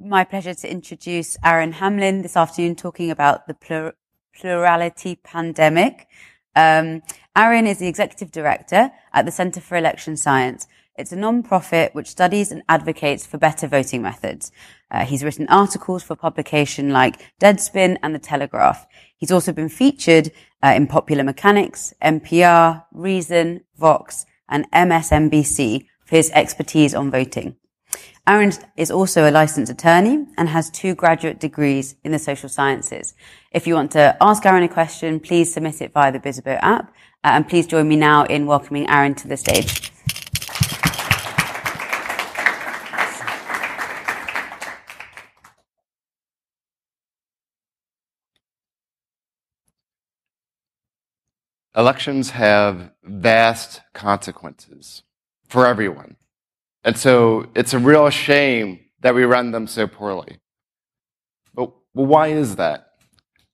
my pleasure to introduce Aaron Hamlin this afternoon talking about the plur- plurality pandemic. Um, Aaron is the executive director at the Center for Election Science. It's a non-profit which studies and advocates for better voting methods. Uh, he's written articles for publication like Deadspin and The Telegraph. He's also been featured uh, in Popular Mechanics, NPR, Reason, Vox, and MSNBC for his expertise on voting. Aaron is also a licensed attorney and has two graduate degrees in the social sciences. If you want to ask Aaron a question, please submit it via the Bizzabo app. Uh, and please join me now in welcoming Aaron to the stage. Elections have vast consequences for everyone. And so it's a real shame that we run them so poorly. But why is that?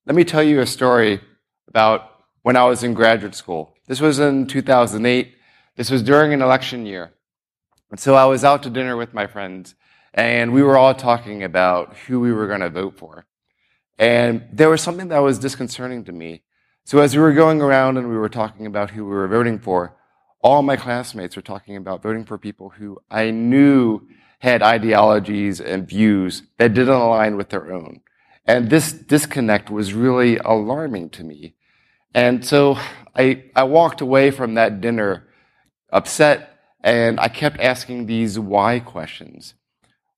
Let me tell you a story about when I was in graduate school. This was in 2008. This was during an election year. And so I was out to dinner with my friends, and we were all talking about who we were going to vote for. And there was something that was disconcerting to me. So as we were going around and we were talking about who we were voting for, all my classmates were talking about voting for people who I knew had ideologies and views that didn't align with their own. And this disconnect was really alarming to me. And so I, I walked away from that dinner upset and I kept asking these why questions.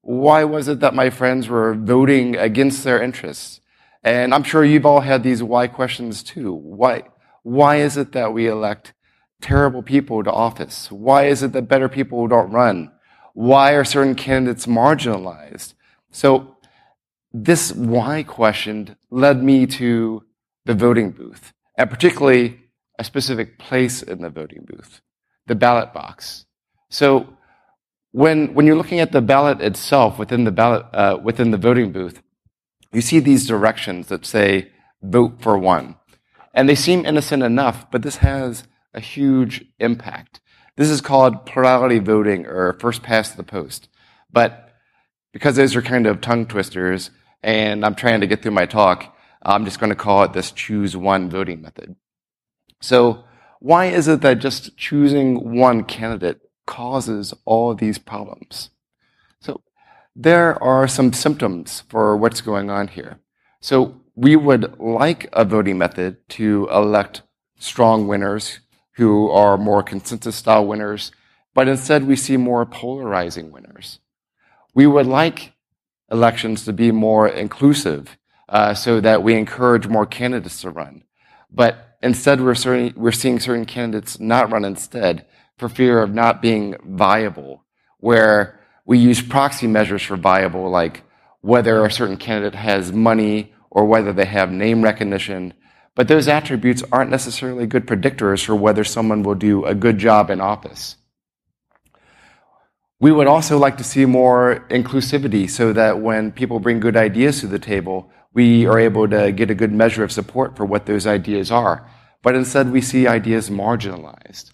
Why was it that my friends were voting against their interests? And I'm sure you've all had these why questions too. Why, why is it that we elect terrible people to office? Why is it that better people don't run? Why are certain candidates marginalized? So this why question led me to the voting booth, and particularly a specific place in the voting booth, the ballot box. So when, when you're looking at the ballot itself within the ballot, uh, within the voting booth, you see these directions that say vote for one. And they seem innocent enough, but this has a huge impact. This is called plurality voting or first past the post. But because those are kind of tongue twisters and I'm trying to get through my talk, I'm just going to call it this choose one voting method. So why is it that just choosing one candidate causes all these problems? So there are some symptoms for what's going on here. So we would like a voting method to elect strong winners who are more consensus style winners, but instead we see more polarizing winners. We would like elections to be more inclusive uh, so that we encourage more candidates to run. But instead, we're, certain, we're seeing certain candidates not run instead for fear of not being viable, where we use proxy measures for viable, like whether a certain candidate has money or whether they have name recognition but those attributes aren't necessarily good predictors for whether someone will do a good job in office. We would also like to see more inclusivity so that when people bring good ideas to the table, we are able to get a good measure of support for what those ideas are. But instead, we see ideas marginalized.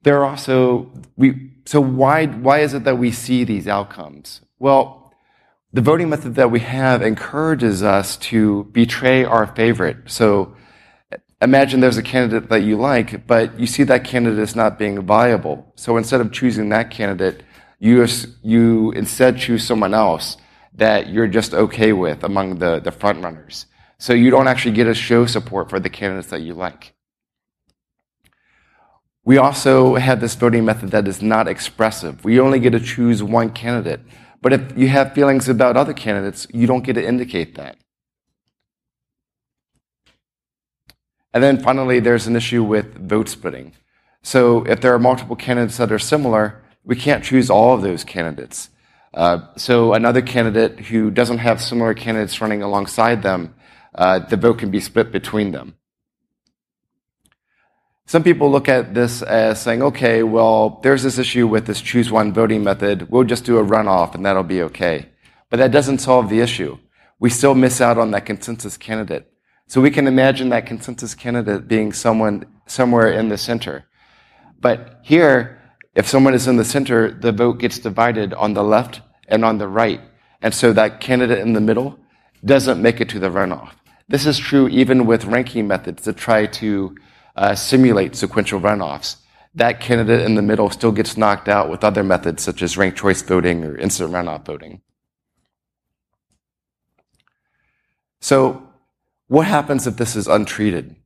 There are also, we, so why, why is it that we see these outcomes? Well, the voting method that we have encourages us to betray our favorite. So imagine there's a candidate that you like, but you see that candidate is not being viable. So instead of choosing that candidate, you, you instead choose someone else that you're just okay with among the, the front runners. So you don't actually get to show support for the candidates that you like. We also have this voting method that is not expressive. We only get to choose one candidate. But if you have feelings about other candidates, you don't get to indicate that. And then finally, there's an issue with vote splitting. So if there are multiple candidates that are similar, we can't choose all of those candidates. Uh, so another candidate who doesn't have similar candidates running alongside them, uh, the vote can be split between them. Some people look at this as saying, okay, well, there's this issue with this choose one voting method. We'll just do a runoff and that'll be okay. But that doesn't solve the issue. We still miss out on that consensus candidate. So we can imagine that consensus candidate being someone somewhere in the center. But here, if someone is in the center, the vote gets divided on the left and on the right. And so that candidate in the middle doesn't make it to the runoff. This is true even with ranking methods that try to uh, simulate sequential runoffs. That candidate in the middle still gets knocked out with other methods such as ranked choice voting or instant runoff voting. So, what happens if this is untreated?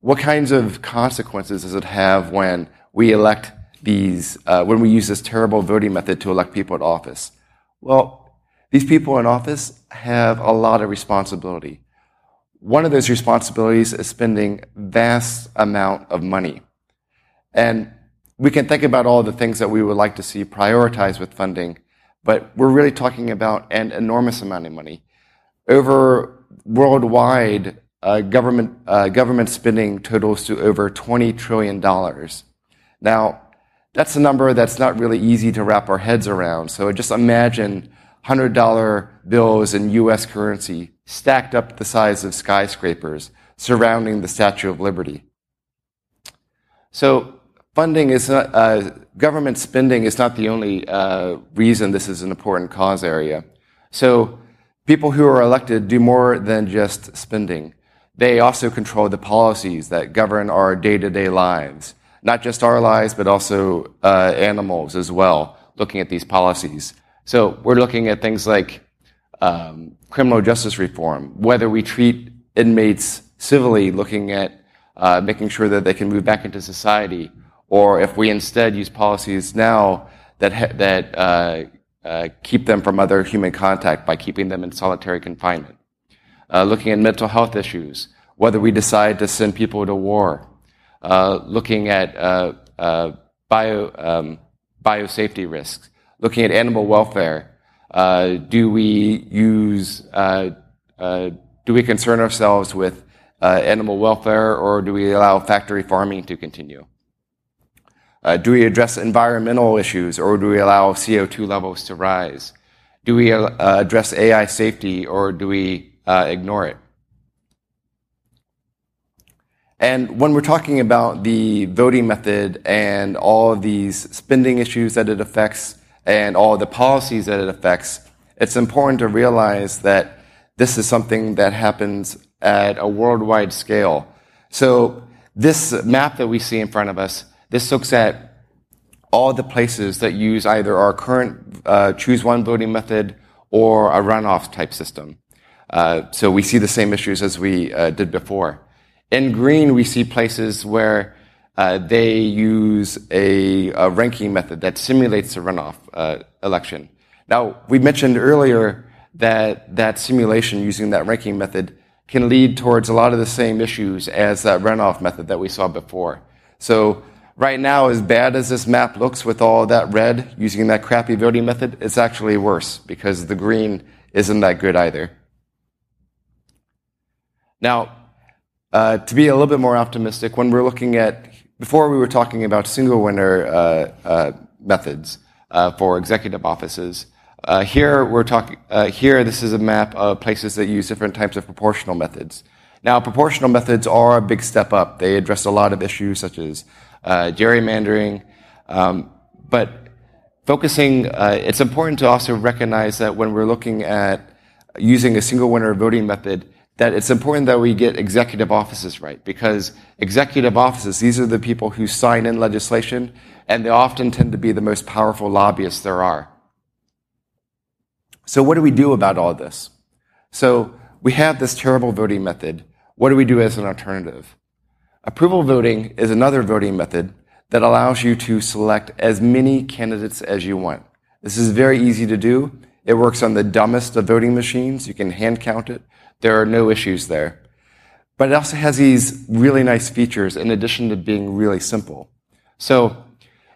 What kinds of consequences does it have when we elect these, uh, when we use this terrible voting method to elect people to office? Well, these people in office have a lot of responsibility. One of those responsibilities is spending vast amount of money. And we can think about all the things that we would like to see prioritized with funding, but we're really talking about an enormous amount of money. Over worldwide, uh, government, uh, government spending totals to over $20 trillion. Now, that's a number that's not really easy to wrap our heads around. So just imagine $100 bills in US currency stacked up the size of skyscrapers surrounding the Statue of Liberty. So funding is not, uh, government spending is not the only uh, reason this is an important cause area. So people who are elected do more than just spending. They also control the policies that govern our day to day lives, not just our lives, but also uh, animals as well, looking at these policies. So we're looking at things like um, criminal justice reform, whether we treat inmates civilly, looking at uh, making sure that they can move back into society, or if we instead use policies now that, ha- that uh, uh, keep them from other human contact by keeping them in solitary confinement uh, looking at mental health issues, whether we decide to send people to war, uh, looking at uh, uh bio, um, biosafety risks, looking at animal welfare. Uh, do we use, uh, do we concern ourselves with animal welfare or do we allow factory farming to continue? do we address environmental issues or do we allow CO2 levels to rise? Do we address AI safety or do we uh, ignore it. And when we're talking about the voting method and all of these spending issues that it affects and all the policies that it affects, it's important to realize that this is something that happens at a worldwide scale. So this map that we see in front of us, this looks at all the places that use either our current uh, choose one voting method or a runoff type system. Uh, so we see the same issues as we uh, did before. In green, we see places where uh, they use a, a, ranking method that simulates a runoff uh, election. Now, we mentioned earlier that that simulation using that ranking method can lead towards a lot of the same issues as that runoff method that we saw before. So right now, as bad as this map looks with all that red using that crappy voting method, it's actually worse because the green isn't that good either. Now, uh, to be a little bit more optimistic, when we're looking at, before we were talking about single winner uh, uh, methods uh, for executive offices. Uh, here we're talking. Uh, here, this is a map of places that use different types of proportional methods. Now, proportional methods are a big step up. They address a lot of issues such as gerrymandering, um, but focusing. it's important to also recognize that when we're looking at using a single winner voting method, that it's important that we get executive offices right because executive offices, these are the people who sign in legislation and they often tend to be the most powerful lobbyists there are. So what do we do about all this? So we have this terrible voting method. What do we do as an alternative? Approval voting is another voting method that allows you to select as many candidates as you want. This is very easy to do. It works on the dumbest of voting machines. You can hand count it. There are no issues there. But it also has these really nice features in addition to being really simple. So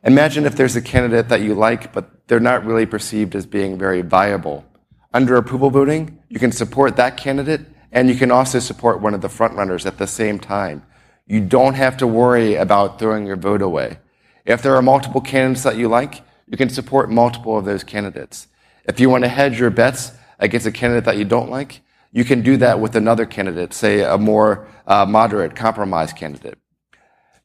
imagine if there's a candidate that you like, but they're not really perceived as being very viable. Under approval voting, you can support that candidate and you can also support one of the frontrunners at the same time. You don't have to worry about throwing your vote away. If there are multiple candidates that you like, you can support multiple of those candidates. If you want to hedge your bets against a candidate that you don't like, you can do that with another candidate, say a more uh, moderate compromise candidate.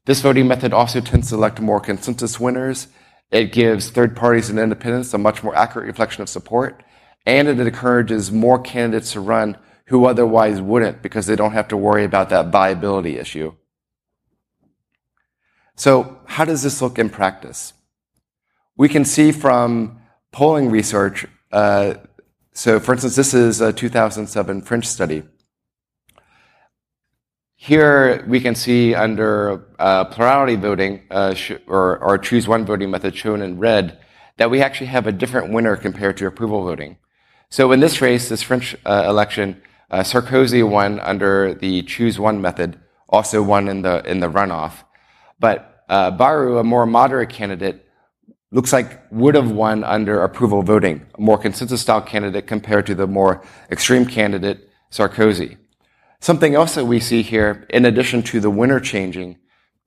This voting method also tends to select more consensus winners, It gives third parties and independents a much more accurate reflection of support, and it encourages more candidates to run who otherwise wouldn't because they don't have to worry about that viability issue. So how does this look in practice? We can see from polling research, uh, so for instance, this is a 2007 French study. Here we can see under uh, plurality voting uh, or, or choose one voting method shown in red that we actually have a different winner compared to approval voting. So in this race, this French uh, election, uh, Sarkozy won under the choose one method, also won in the in the runoff. But uh, Bayrou, a more moderate candidate, looks like would have won under approval voting, a more consensus style candidate compared to the more extreme candidate Sarkozy. Something else that we see here, in addition to the winner changing,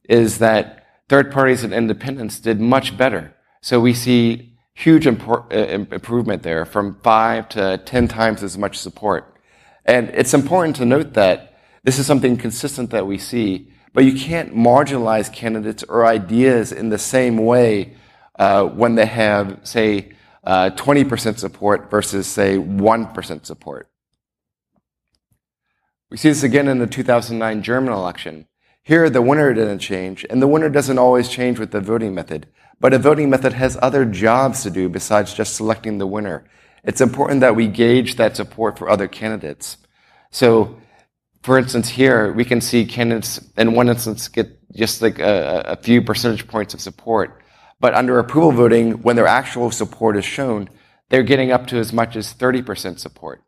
is that third parties and independents did much better. So we see huge impor- uh, improvement there from five to 10 times as much support. And it's important to note that this is something consistent that we see, but you can't marginalize candidates or ideas in the same way uh, when they have, say, uh, 20% support versus, say, 1% support. We see this again in the 2009 German election. Here, the winner didn't change, and the winner doesn't always change with the voting method. But a voting method has other jobs to do besides just selecting the winner. It's important that we gauge that support for other candidates. So, for instance, here we can see candidates in one instance get just like a, a few percentage points of support. But under approval voting, when their actual support is shown, they're getting up to as much as 30% support.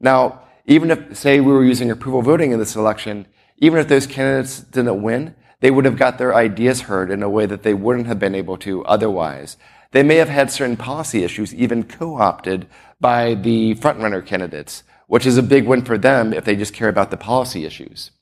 Now, even if, say, we were using approval voting in this election, even if those candidates didn't win, they would have got their ideas heard in a way that they wouldn't have been able to otherwise. They may have had certain policy issues even co-opted by the frontrunner candidates, which is a big win for them if they just care about the policy issues.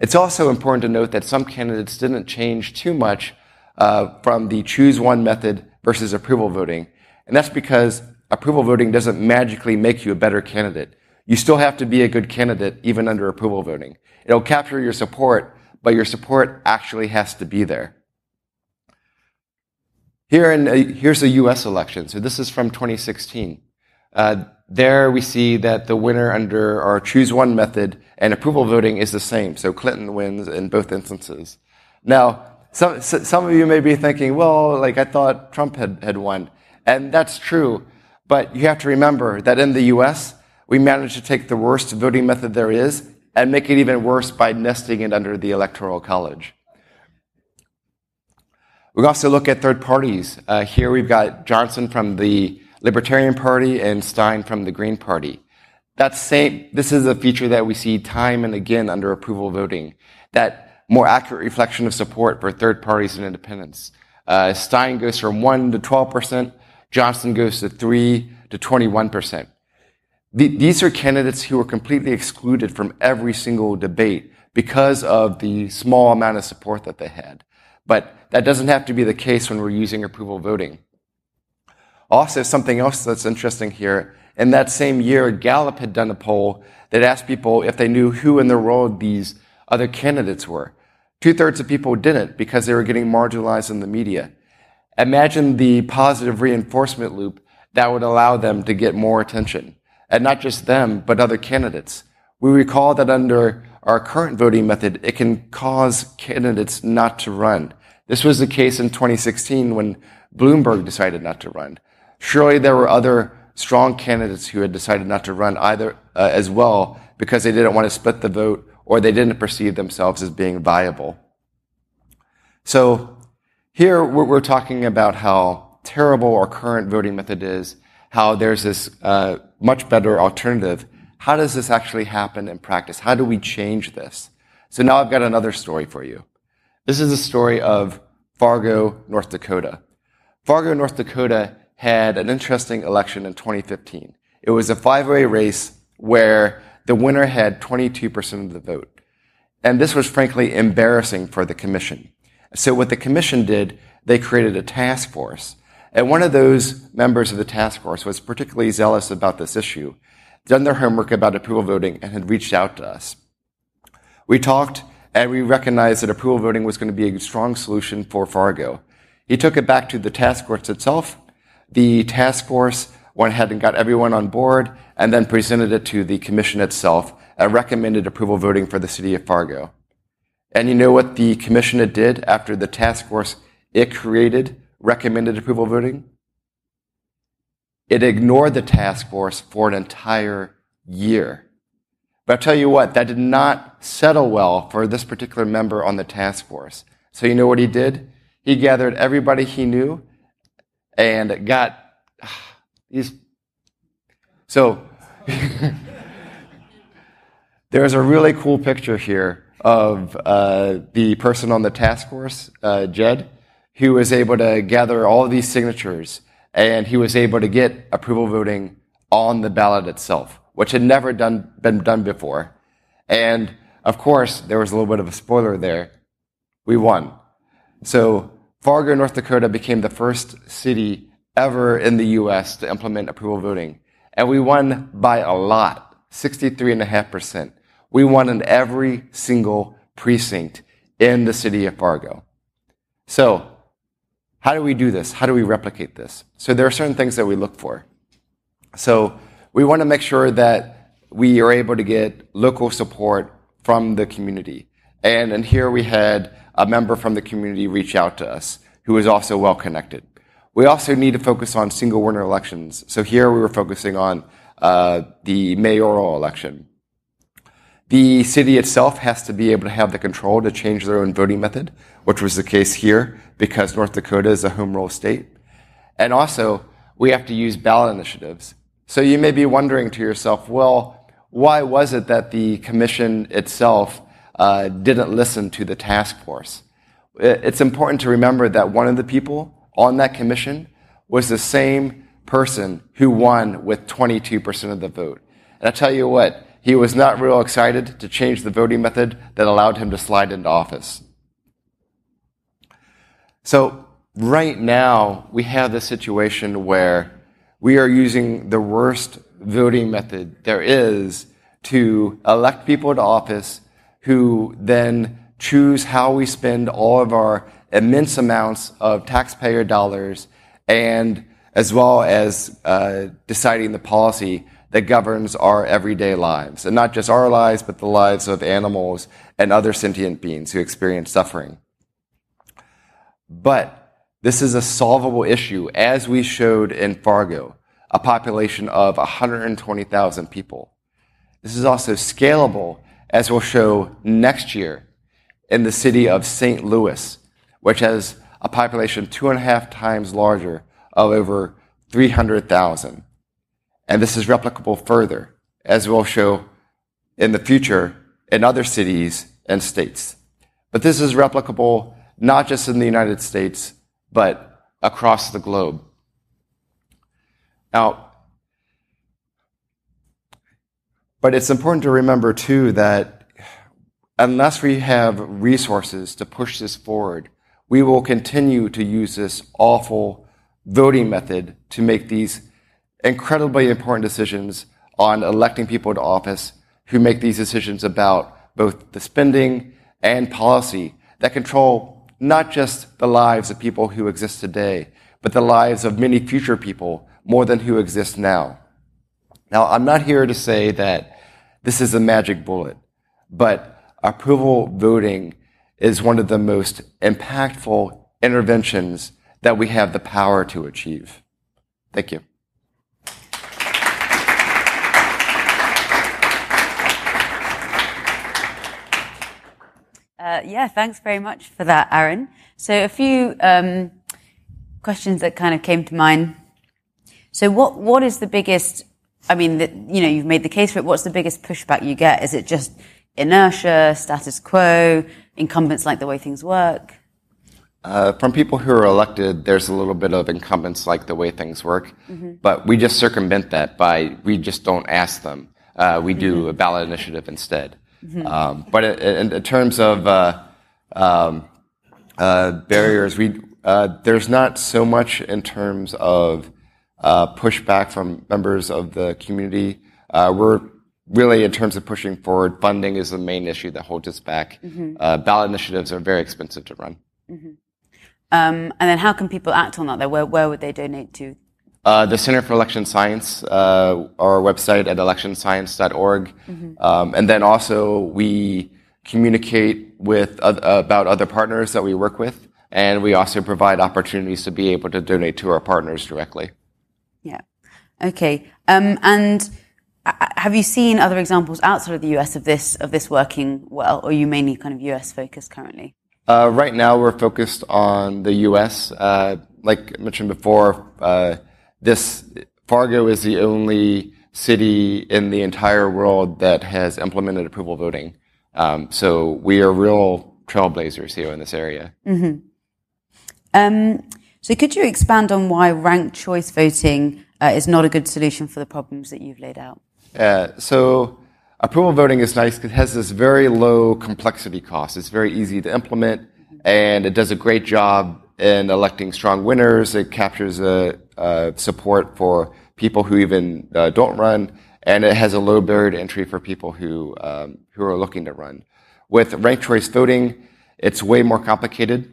It's also important to note that some candidates didn't change too much uh, from the choose one method versus approval voting. And that's because approval voting doesn't magically make you a better candidate. You still have to be a good candidate even under approval voting. It'll capture your support, but your support actually has to be there. Here in, uh, here's the US election. So this is from 2016. Uh, there we see that the winner under our choose one method and approval voting is the same. So Clinton wins in both instances. Now, some, some of you may be thinking, well, like I thought Trump had, had won. And that's true. But you have to remember that in the US, we managed to take the worst voting method there is and make it even worse by nesting it under the Electoral College. We also look at third parties. Uh, here we've got Johnson from the Libertarian Party and Stein from the Green Party. That same, this is a feature that we see time and again under approval voting. That more accurate reflection of support for third parties and independents. Uh, Stein goes from 1 to 12%, Johnson goes to 3 to 21% these are candidates who are completely excluded from every single debate because of the small amount of support that they had. But that doesn't have to be the case when we're using approval voting. Also, something else that's interesting here, in that same year, Gallup had done a poll that asked people if they knew who in the world these other candidates were. Two thirds of people didn't because they were getting marginalized in the media. Imagine the positive reinforcement loop that would allow them to get more attention and not just them, but other candidates. We recall that under our current voting method, it can cause candidates not to run. This was the case in 2016 when Bloomberg decided not to run. Surely there were other strong candidates who had decided not to run either uh, as well because they didn't want to split the vote or they didn't perceive themselves as being viable. So here we're, talking about how terrible our current voting method is how there's this uh, much better alternative. How does this actually happen in practice? How do we change this? So now I've got another story for you. This is a story of Fargo, North Dakota. Fargo, North Dakota had an interesting election in 2015. It was a five-way race where the winner had 22% of the vote. And this was frankly embarrassing for the commission. So what the commission did, they created a task force and one of those members of the task force was particularly zealous about this issue, done their homework about approval voting, and had reached out to us. We talked and we recognized that approval voting was going to be a strong solution for Fargo. He took it back to the task force itself. The task force went ahead and got everyone on board and then presented it to the commission itself and recommended approval voting for the city of Fargo. And you know what the commission did after the task force it created recommended approval voting? It ignored the task force for an entire year. But I'll tell you what, that did not settle well for this particular member on the task force. So you know what he did? He gathered everybody he knew and got these. So there's a really cool picture here of uh, the person on the task force, uh, Jed, who was able to gather all these signatures and he was able to get approval voting on the ballot itself, which had never done, been done before. And of course, there was a little bit of a spoiler there. We won. So Fargo, North Dakota became the first city ever in the U.S. to implement approval voting. And we won by a lot, 63.5%. We won in every single precinct in the city of Fargo. So how do we do this? How do we replicate this? So there are certain things that we look for. So we want to make sure that we are able to get local support from the community. And, and here we had a member from the community reach out to us who was also well connected. We also need to focus on single winner elections. So here we were focusing on uh, the mayoral election. The city itself has to be able to have the control to change their own voting method, which was the case here because North Dakota is a home rule state. And also, we have to use ballot initiatives. So you may be wondering to yourself, well, why was it that the commission itself uh, didn't listen to the task force? It's important to remember that one of the people on that commission was the same person who won with 22% of the vote. And I tell you what, he was not real excited to change the voting method that allowed him to slide into office. So, right now, we have this situation where we are using the worst voting method there is to elect people to office who then choose how we spend all of our immense amounts of taxpayer dollars and as well as uh, deciding the policy that governs our everyday lives. And not just our lives, but the lives of animals and other sentient beings who experience suffering. But this is a solvable issue, as we showed in Fargo, a population of 120,000 people. This is also scalable, as we'll show next year in the city of St. Louis, which has a population two and a half times larger of over 300,000. And this is replicable further, as we'll show in the future in other cities and states. But this is replicable not just in the United States, but across the globe. Now, but it's important to remember too that unless we have resources to push this forward, we will continue to use this awful voting method to make these incredibly important decisions on electing people to office who make these decisions about both the spending and policy that control not just the lives of people who exist today, but the lives of many future people more than who exist now. Now, I'm not here to say that this is a magic bullet, but approval voting is one of the most impactful interventions that we have the power to achieve. Thank you. Uh, yeah, thanks very much for that, Aaron. So a few um, questions that kind of came to mind. So what what is the biggest? I mean, the, you know, you've made the case for it. What's the biggest pushback you get? Is it just inertia, status quo, incumbents like the way things work? Uh, from people who are elected, there's a little bit of incumbents like the way things work, mm-hmm. but we just circumvent that by we just don't ask them. Uh, we do mm-hmm. a ballot initiative instead. Mm-hmm. Um, but in, in, terms of uh, um, uh, barriers, we uh, there's not so much in terms of uh, pushback from members of the community. Uh, we're really, in terms of pushing forward, funding is the main issue that holds us back. Mm-hmm. Uh, ballot initiatives are very expensive to run. Mm-hmm. Um, and then how can people act on that? Where, where would they donate to? Uh, the Center for Election Science, uh, our website at electionscience.org. Mm-hmm. Um, and then also we communicate with uh, about other partners that we work with, and we also provide opportunities to be able to donate to our partners directly. Yeah. Okay. Um, and have you seen other examples outside of the US of this of this working well, or are you mainly kind of US focused currently? Uh, right now, we're focused on the US. Uh, like I mentioned before uh, this Fargo is the only city in the entire world that has implemented approval voting. Um, so we are real trailblazers here in this area. Mm-hmm. Um, so could you expand on why ranked choice voting uh, is not a good solution for the problems that you've laid out? Uh, so approval voting is nice because it has this very low complexity cost. It's very easy to implement, and it does a great job in electing strong winners. It captures a, a support for people who even uh, don't run, and it has a low barrier to entry for people who um, who are looking to run. With ranked choice voting, it's way more complicated.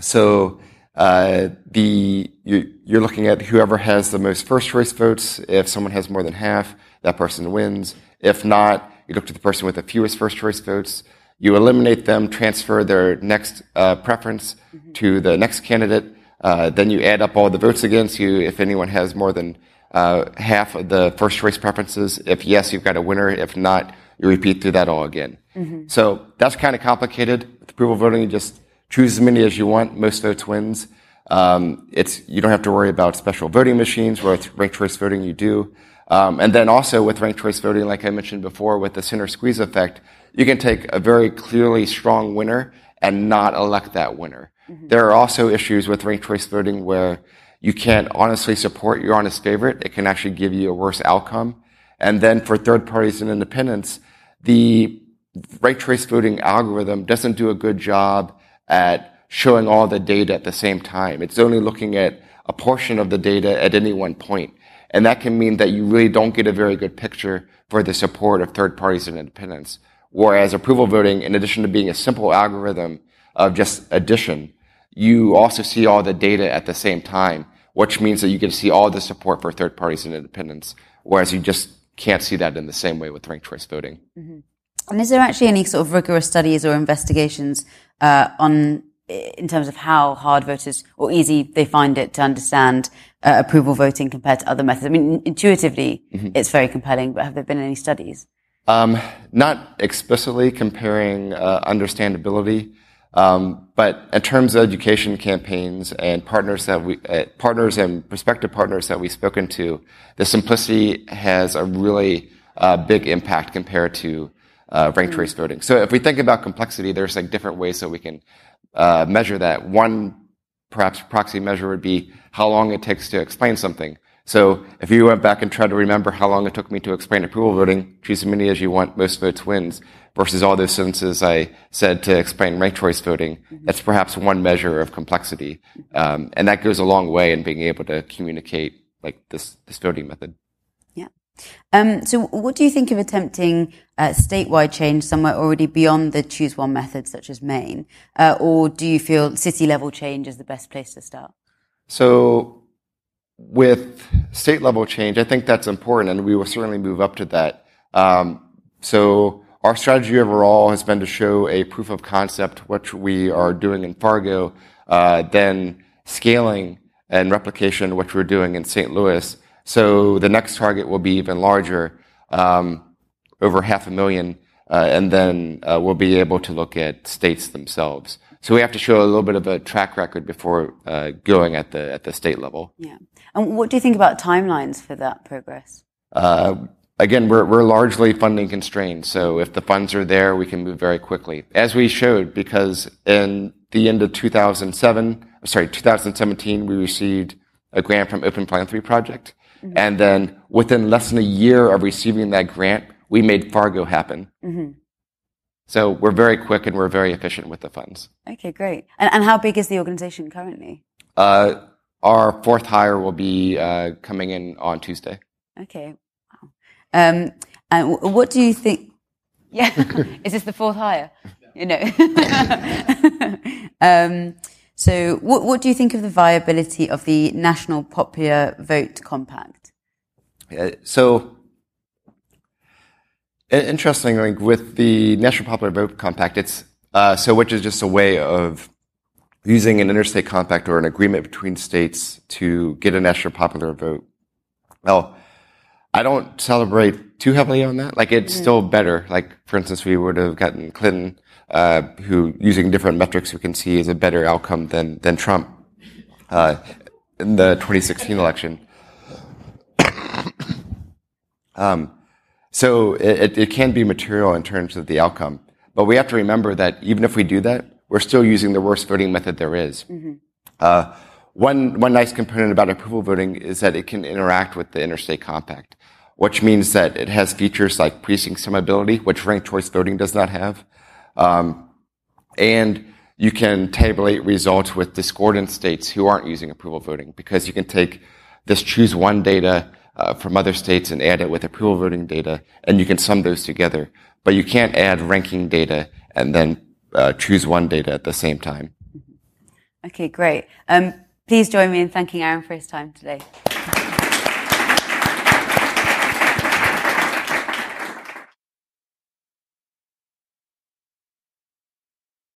So uh, the you, you're looking at whoever has the most first choice votes. If someone has more than half, that person wins. If not, you look to the person with the fewest first choice votes. You eliminate them, transfer their next uh, preference mm-hmm. to the next candidate. Uh, then you add up all the votes against you. If anyone has more than uh, half of the first choice preferences, if yes, you've got a winner. If not, you repeat through that all again. Mm-hmm. So that's kind of complicated. With approval voting, you just choose as many as you want. Most votes wins. Um, it's you don't have to worry about special voting machines. Where with ranked choice voting, you do. Um, and then also with ranked choice voting, like I mentioned before, with the center squeeze effect, you can take a very clearly strong winner and not elect that winner. Mm-hmm. There are also issues with ranked choice voting where you can't honestly support your honest favorite. It can actually give you a worse outcome. And then for third parties and independents, the ranked choice voting algorithm doesn't do a good job at showing all the data at the same time. It's only looking at a portion of the data at any one point. And that can mean that you really don't get a very good picture for the support of third parties and independents. Whereas approval voting, in addition to being a simple algorithm of just addition, you also see all the data at the same time, which means that you to see all the support for third parties and independents, whereas you just can't see that in the same way with ranked choice voting. Mm-hmm. And is there actually any sort of rigorous studies or investigations uh, on in terms of how hard voters or easy they find it to understand uh, approval voting compared to other methods? I mean, intuitively, mm-hmm. it's very compelling, but have there been any studies? Um, not explicitly comparing uh, understandability, um, but in terms of education campaigns and partners that we, uh, partners and prospective partners that we've spoken to, the simplicity has a really uh, big impact compared to uh, ranked choice mm-hmm. voting. So if we think about complexity, there's like different ways that we can uh, measure that. One perhaps proxy measure would be how long it takes to explain something. So if you went back and tried to remember how long it took me to explain approval voting, choose as many as you want, most votes wins, versus all those sentences I said to explain ranked choice voting, mm-hmm. that's perhaps one measure of complexity. Um, and that goes a long way in being able to communicate like this, this voting method. Um, so, what do you think of attempting uh, statewide change somewhere already beyond the choose one method, such as Maine, uh, or do you feel city level change is the best place to start? So, with state level change, I think that's important, and we will certainly move up to that. Um, so, our strategy overall has been to show a proof of concept, which we are doing in Fargo, uh, then scaling and replication, which we're doing in St. Louis. So the next target will be even larger, um, over half a million, uh, and then uh, we'll be able to look at states themselves. So we have to show a little bit of a track record before uh, going at the at the state level. Yeah. And what do you think about timelines for that progress? Uh, again, we're we're largely funding constrained. So if the funds are there, we can move very quickly, as we showed. Because in the end of 2007, sorry, 2017, we received a grant from Open Philanthropy Project Mm-hmm. And then within less than a year of receiving that grant, we made Fargo happen. Mm-hmm. So we're very quick and we're very efficient with the funds. Okay, great. And, and how big is the organization currently? Uh, our fourth hire will be uh, coming in on Tuesday. Okay. Wow. Um, and what do you think? Yeah, is this the fourth hire? You know. um, So, what, what do you think of the viability of the National Popular Vote Compact? Uh, so, interestingly, with the National Popular Vote Compact, it's uh, so which is just a way of using an interstate compact or an agreement between states to get a national popular vote. Well, I don't celebrate too heavily on that. Like it's mm. still better. Like for instance, we would have gotten Clinton, uh, who using different metrics we can see is a better outcome than than Trump uh, in the 2016 election. um, so it, it can be material in terms of the outcome, but we have to remember that even if we do that, we're still using the worst voting method there is. Mm-hmm. Uh, one, one nice component about approval voting is that it can interact with the interstate compact, which means that it has features like precinct summability, which ranked choice voting does not have. Um, and you can tabulate results with discordant states who aren't using approval voting because you can take this choose one data uh, from other states and add it with approval voting data, and you can sum those together. But you can't add ranking data and then uh, choose one data at the same time. Okay, great. Um, please join me in thanking Aaron for his time today.